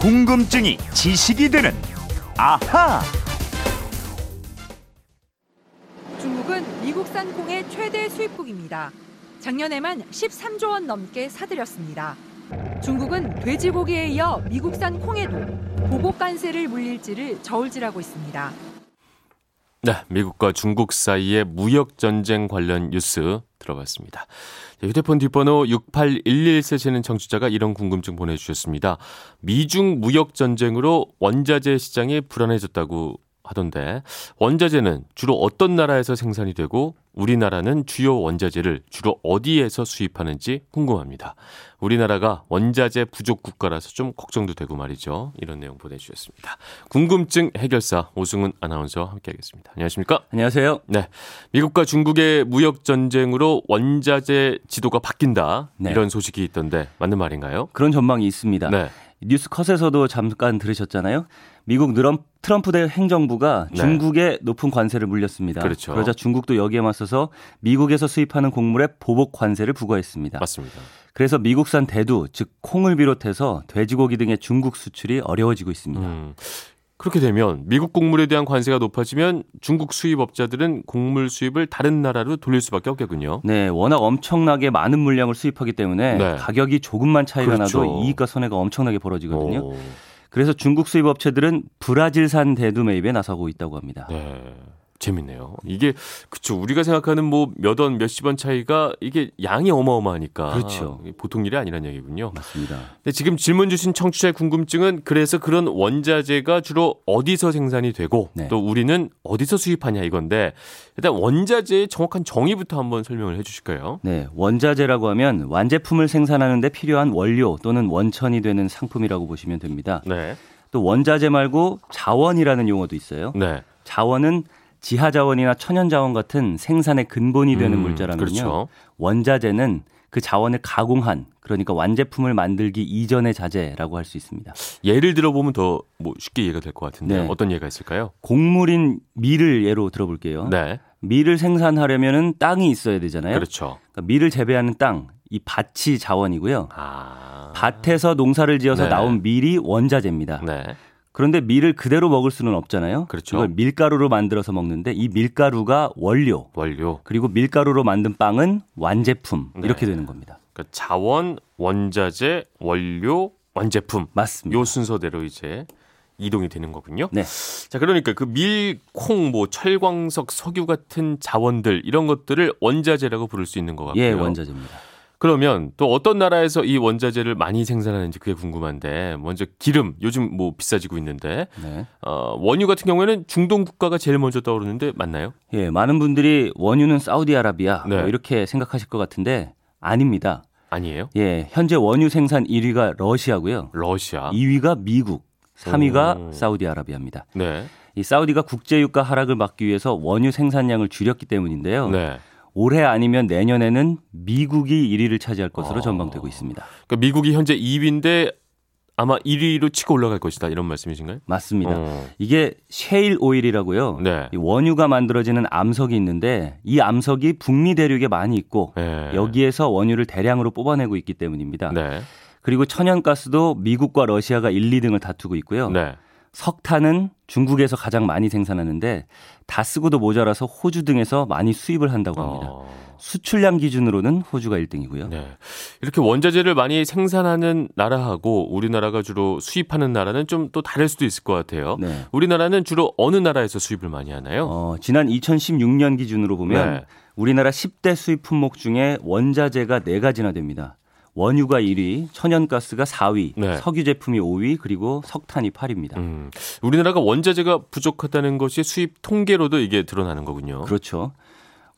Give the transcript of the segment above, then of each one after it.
궁금증이 지식이 되는 아하. 중국은 미국산 콩의 최대 수입국입니다. 작년에만 13조 원 넘게 사들였습니다. 중국은 돼지고기에 이어 미국산 콩에도 보복 관세를 물릴지를 저울질하고 있습니다. 네, 미국과 중국 사이의 무역 전쟁 관련 뉴스 들어봤습니다. 휴대폰 뒷번호 6811 쓰시는 청취자가 이런 궁금증 보내주셨습니다. 미중 무역 전쟁으로 원자재 시장이 불안해졌다고 하던데 원자재는 주로 어떤 나라에서 생산이 되고 우리나라는 주요 원자재를 주로 어디에서 수입하는지 궁금합니다. 우리나라가 원자재 부족 국가라서 좀 걱정도 되고 말이죠. 이런 내용 보내주셨습니다. 궁금증 해결사 오승훈 아나운서와 함께하겠습니다. 안녕하십니까? 안녕하세요. 네, 미국과 중국의 무역 전쟁으로 원자재 지도가 바뀐다 네. 이런 소식이 있던데 맞는 말인가요? 그런 전망이 있습니다. 네. 뉴스 컷에서도 잠깐 들으셨잖아요. 미국 트럼프 대 행정부가 네. 중국에 높은 관세를 물렸습니다. 그렇죠. 그러자 중국도 여기에 맞서서 미국에서 수입하는 곡물에 보복 관세를 부과했습니다. 맞습니다. 그래서 미국산 대두, 즉 콩을 비롯해서 돼지고기 등의 중국 수출이 어려워지고 있습니다. 음, 그렇게 되면 미국 곡물에 대한 관세가 높아지면 중국 수입업자들은 곡물 수입을 다른 나라로 돌릴 수밖에 없겠군요. 네, 워낙 엄청나게 많은 물량을 수입하기 때문에 네. 가격이 조금만 차이가 그렇죠. 나도 이익과 손해가 엄청나게 벌어지거든요. 오, 그래서 중국 수입 업체들은 브라질산 대두 매입에 나서고 있다고 합니다. 네. 재밌네요. 이게 그쵸 우리가 생각하는 뭐 몇 원 몇십 원 차이가 이게 양이 어마어마하니까 그렇죠. 보통 일이 아니란 얘기군요. 맞습니다. 근데 지금 질문 주신 청취자의 궁금증은 그래서 그런 원자재가 주로 어디서 생산이 되고 네. 또 우리는 어디서 수입하냐 이건데 일단 원자재의 정확한 정의부터 한번 설명을 해 주실까요? 네, 원자재라고 하면 완제품을 생산하는 데 필요한 원료 또는 원천이 되는 상품이라고 보시면 됩니다. 네, 또 원자재 말고 자원이라는 용어도 있어요. 네, 자원은 지하 자원이나 천연 자원 같은 생산의 근본이 되는 음, 물자라면요. 그렇죠. 원자재는 그 자원을 가공한 그러니까 완제품을 만들기 이전의 자재라고 할 수 있습니다. 예를 들어보면 더 뭐 쉽게 이해가 될 것 같은데 네. 어떤 예가 있을까요? 곡물인 밀을 예로 들어볼게요. 네, 밀을 생산하려면은 땅이 있어야 되잖아요. 그렇죠. 그러니까 밀을 재배하는 땅, 이 밭이 자원이고요. 아, 밭에서 농사를 지어서 네. 나온 밀이 원자재입니다. 네, 그런데 밀을 그대로 먹을 수는 없잖아요. 그렇죠. 이걸 밀가루로 만들어서 먹는데 이 밀가루가 원료, 원료. 그리고 밀가루로 만든 빵은 완제품 네. 이렇게 되는 겁니다. 그러니까 자원, 원자재, 원료, 완제품. 맞습니다. 요 순서대로 이제 이동이 되는 거군요. 네. 자, 그러니까 그 밀, 콩, 뭐 철광석, 석유 같은 자원들 이런 것들을 원자재라고 부를 수 있는 것 같고요. 예, 원자재입니다. 그러면 또 어떤 나라에서 이 원자재를 많이 생산하는지 그게 궁금한데 먼저 기름 요즘 뭐 비싸지고 있는데 네. 어, 원유 같은 경우에는 중동 국가가 제일 먼저 떠오르는데 맞나요? 예, 많은 분들이 원유는 사우디아라비아 네. 뭐 이렇게 생각하실 것 같은데 아닙니다. 아니에요? 예, 현재 원유 생산 1위가 러시아고요. 러시아. 2위가 미국, 3위가 오. 사우디아라비아입니다. 네. 이 사우디가 국제유가 하락을 막기 위해서 원유 생산량을 줄였기 때문인데요. 네. 올해 아니면 내년에는 미국이 1위를 차지할 것으로 어. 전망되고 있습니다. 그러니까 미국이 현재 2위인데 아마 1위로 치고 올라갈 것이다 이런 말씀이신가요? 맞습니다. 어. 이게 셰일 오일이라고요. 네. 이 원유가 만들어지는 암석이 있는데 이 암석이 북미 대륙에 많이 있고 네. 여기에서 원유를 대량으로 뽑아내고 있기 때문입니다. 네. 그리고 천연가스도 미국과 러시아가 1, 2등을 다투고 있고요. 네. 석탄은 중국에서 가장 많이 생산하는데 다 쓰고도 모자라서 호주 등에서 많이 수입을 한다고 합니다. 어. 수출량 기준으로는 호주가 1등이고요. 네. 이렇게 원자재를 많이 생산하는 나라하고 우리나라가 주로 수입하는 나라는 좀 또 다를 수도 있을 것 같아요. 네. 우리나라는 주로 어느 나라에서 수입을 많이 하나요? 어, 지난 2016년 기준으로 보면 네. 우리나라 10대 수입 품목 중에 원자재가 4가지나 됩니다. 원유가 1위, 천연가스가 4위, 네. 석유 제품이 5위, 그리고 석탄이 8위입니다. 음, 우리나라가 원자재가 부족하다는 것이 수입 통계로도 이게 드러나는 거군요. 그렇죠.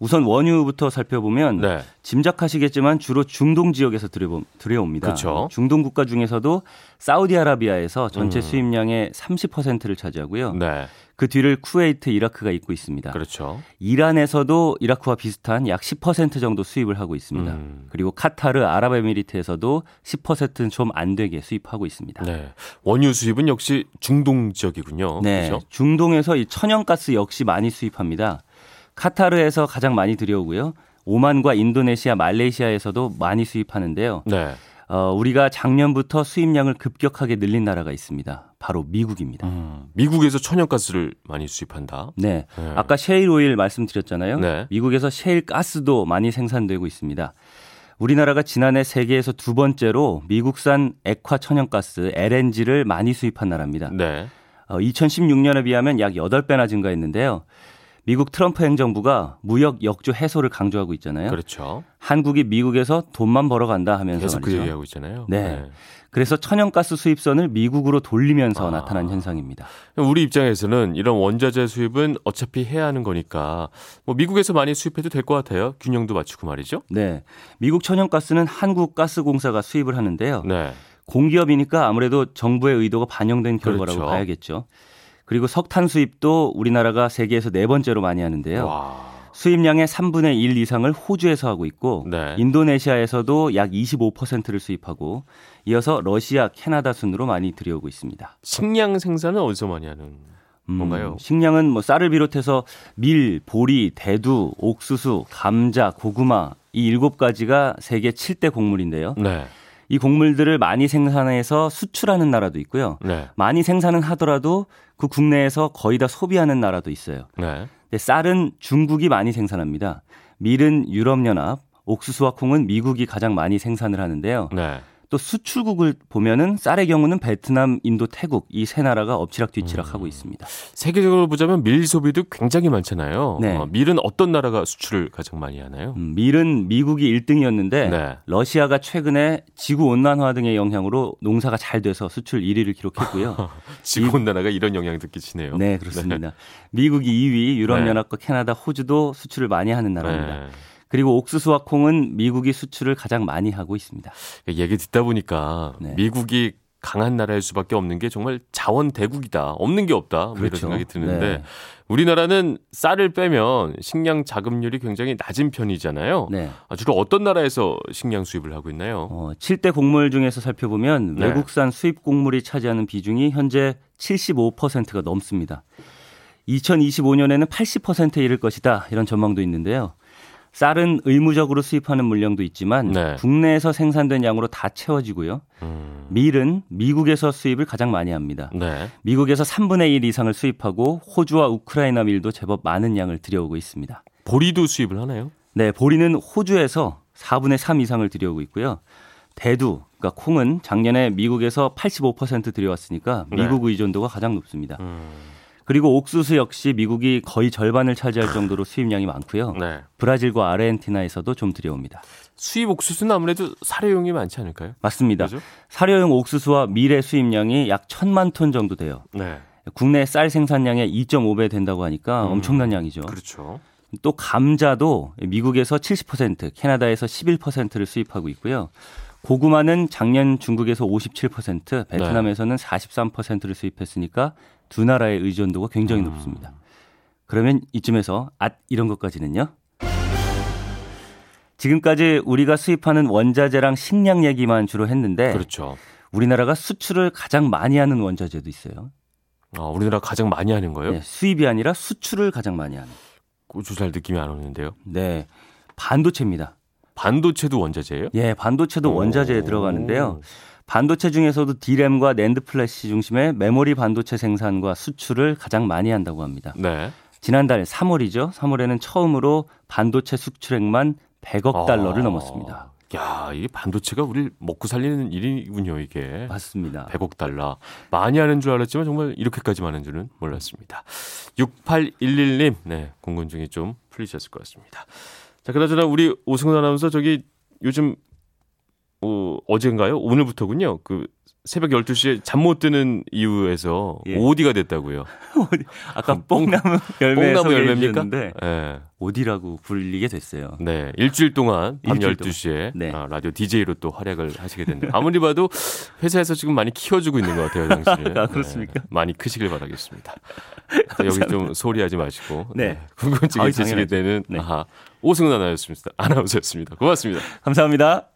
우선 원유부터 살펴보면 네. 짐작하시겠지만 주로 중동 지역에서 들여보- 들여옵 니다. 그렇죠. 중동 국가 중에서도 사우디아라비아에서 전체 음. 수입량의 30%를 차지하고요. 네. 그 뒤를 쿠웨이트, 이라크가 잇고 있습니다. 그렇죠. 이란에서도 이라크와 비슷한 약 10% 정도 수입을 하고 있습니다. 음. 그리고 카타르, 아랍에미리트에서도 10%는 좀 안 되게 수입하고 있습니다. 네. 원유 수입은 역시 중동 지역이군요. 네, 그렇죠? 중동에서 이 천연가스 역시 많이 수입합니다. 카타르에서 가장 많이 들여오고요. 오만과 인도네시아, 말레이시아에서도 많이 수입하는데요. 네. 어, 우리가 작년부터 수입량을 급격하게 늘린 나라가 있습니다. 바로 미국입니다. 음, 미국에서 천연가스를 많이 수입한다. 네. 네. 아까 셰일 오일 말씀드렸잖아요. 네. 미국에서 셰일 가스도 많이 생산되고 있습니다. 우리나라가 지난해 세계에서 두 번째로 미국산 액화 천연가스 LNG를 많이 수입한 나라입니다. 네. 어, 2016년에 비하면 약 8배나 증가했는데요. 미국 트럼프 행정부가 무역 역조 해소를 강조하고 있잖아요. 그렇죠. 한국이 미국에서 돈만 벌어간다 하면서 계속 그 말이죠. 얘기하고 있잖아요. 네. 그래서 천연가스 수입선을 미국으로 돌리면서 아. 나타난 현상입니다. 우리 입장에서는 이런 원자재 수입은 어차피 해야 하는 거니까 뭐 미국에서 많이 수입해도 될 것 같아요. 균형도 맞추고 말이죠. 네. 미국 천연가스는 한국가스공사가 수입을 하는데요. 네. 공기업이니까 아무래도 정부의 의도가 반영된 결과라고 그렇죠. 봐야겠죠. 그리고 석탄 수입도 우리나라가 세계에서 네 번째로 많이 하는데요. 와. 수입량의 3분의 1 이상을 호주에서 하고 있고 네. 인도네시아에서도 약 25%를 수입하고 이어서 러시아, 캐나다 순으로 많이 들여오고 있습니다. 식량 생산은 어디서 많이 하는 음, 뭔가요? 식량은 뭐 쌀을 비롯해서 밀, 보리, 대두, 옥수수, 감자, 고구마 이 일곱 가지가 세계 7대 곡물인데요. 네. 이 곡물들을 많이 생산해서 수출하는 나라도 있고요. 네. 많이 생산은 하더라도 그 국내에서 거의 다 소비하는 나라도 있어요. 네. 근데 쌀은 중국이 많이 생산합니다. 밀은 유럽연합, 옥수수와 콩은 미국이 가장 많이 생산을 하는데요. 네. 또 수출국을 보면은 쌀의 경우는 베트남, 인도, 태국 이 세 나라가 엎치락뒤치락 음. 하고 있습니다. 세계적으로 보자면 밀 소비도 굉장히 많잖아요. 네. 어, 밀은 어떤 나라가 수출을 가장 많이 하나요? 음, 밀은 미국이 1등이었는데 네. 러시아가 최근에 지구 온난화 등의 영향으로 농사가 잘 돼서 수출 1위를 기록했고요. 지구 온난화가 이런 영향도 끼치네요. 네, 그렇습니다. 미국이 2위, 유럽 연합과 캐나다, 호주도 수출을 많이 하는 나라입니다. 네. 그리고 옥수수와 콩은 미국이 수출을 가장 많이 하고 있습니다. 얘기 듣다 보니까 네. 미국이 강한 나라일 수밖에 없는 게 정말 자원 대국이다. 없는 게 없다. 뭐 이런 그렇죠. 생각이 드는데 네. 우리나라는 쌀을 빼면 식량 자급률이 굉장히 낮은 편이잖아요. 네. 아, 주로 어떤 나라에서 식량 수입을 하고 있나요? 어, 7대 곡물 중에서 살펴보면 네. 외국산 수입 곡물이 차지하는 비중이 현재 75%가 넘습니다. 2025년에는 80%에 이를 것이다. 이런 전망도 있는데요. 쌀은 의무적으로 수입하는 물량도 있지만 네. 국내에서 생산된 양으로 다 채워지고요. 음, 밀은 미국에서 수입을 가장 많이 합니다. 네. 미국에서 3분의 1 이상을 수입하고 호주와 우크라이나 밀도 제법 많은 양을 들여오고 있습니다. 보리도 수입을 하나요? 네, 보리는 호주에서 4분의 3 이상을 들여오고 있고요. 대두, 그러니까 콩은 작년에 미국에서 85% 들여왔으니까 네. 미국 의존도가 가장 높습니다. 음, 그리고 옥수수 역시 미국이 거의 절반을 차지할 정도로 수입량이 많고요. 네. 브라질과 아르헨티나에서도 좀 들여옵니다. 수입 옥수수는 아무래도 사료용이 많지 않을까요? 맞습니다. 그죠? 사료용 옥수수와 밀의 수입량이 약 천만 톤 정도 돼요. 네. 국내 쌀 생산량의 2.5배 된다고 하니까 음, 엄청난 양이죠. 그렇죠. 또 감자도 미국에서 70%, 캐나다에서 11%를 수입하고 있고요. 고구마는 작년 중국에서 57%, 베트남에서는 43%를 수입했으니까 두 나라의 의존도가 굉장히 음. 높습니다. 그러면 이쯤에서 앗 이런 것까지는요. 지금까지 우리가 수입하는 원자재랑 식량 얘기만 주로 했는데 그렇죠. 우리나라가 수출을 가장 많이 하는 원자재도 있어요. 아, 우리나라 가장 많이 하는 거예요? 네, 수입이 아니라 수출을 가장 많이 하는. 고추 잘 느낌이 안 오는데요. 네, 반도체입니다. 반도체도 원자재예요? 예, 반도체도 원자재에 오. 들어가는데요. 반도체 중에서도 D램과 낸드 플래시 중심의 메모리 반도체 생산과 수출을 가장 많이 한다고 합니다. 네. 지난달 3월이죠. 3월에는 처음으로 반도체 수출액만 100억 달러를 아, 넘었습니다. 야, 이게 반도체가 우리를 먹고 살리는 일이군요, 이게. 맞습니다. 100억 달러. 많이 하는 줄 알았지만 정말 이렇게까지 많은 줄은 몰랐습니다. 6811님, 네, 궁금증이 좀 풀리셨을 것 같습니다. 자, 그나저나 우리 오승훈 아나운서 저기 요즘 어, 어젠가요? 오늘부터군요. 그 새벽 12시에 잠 못 드는 이유에서 예. 오디가 됐다고요. 아까 뽕- 뽕나무 열매 뽕나무 열매입니까? 주셨는데 네. 어디라고 불리게 됐어요. 네, 일주일 동안 밤 일주일 12시에 네. 아, 라디오 DJ로 또 활약을 하시게 됐네요. 아무리 봐도 회사에서 지금 많이 키워주고 있는 것 같아요, 당신을. 아, 그렇습니까? 네, 많이 크시길 바라겠습니다. 자, 여기 좀 소리하지 마시고. 네. 궁금증이 아유, 있으시게 당연하죠. 되는 네. 아하, 오승훈 아나운서였습니다. 아나운서였습니다. 고맙습니다. 감사합니다.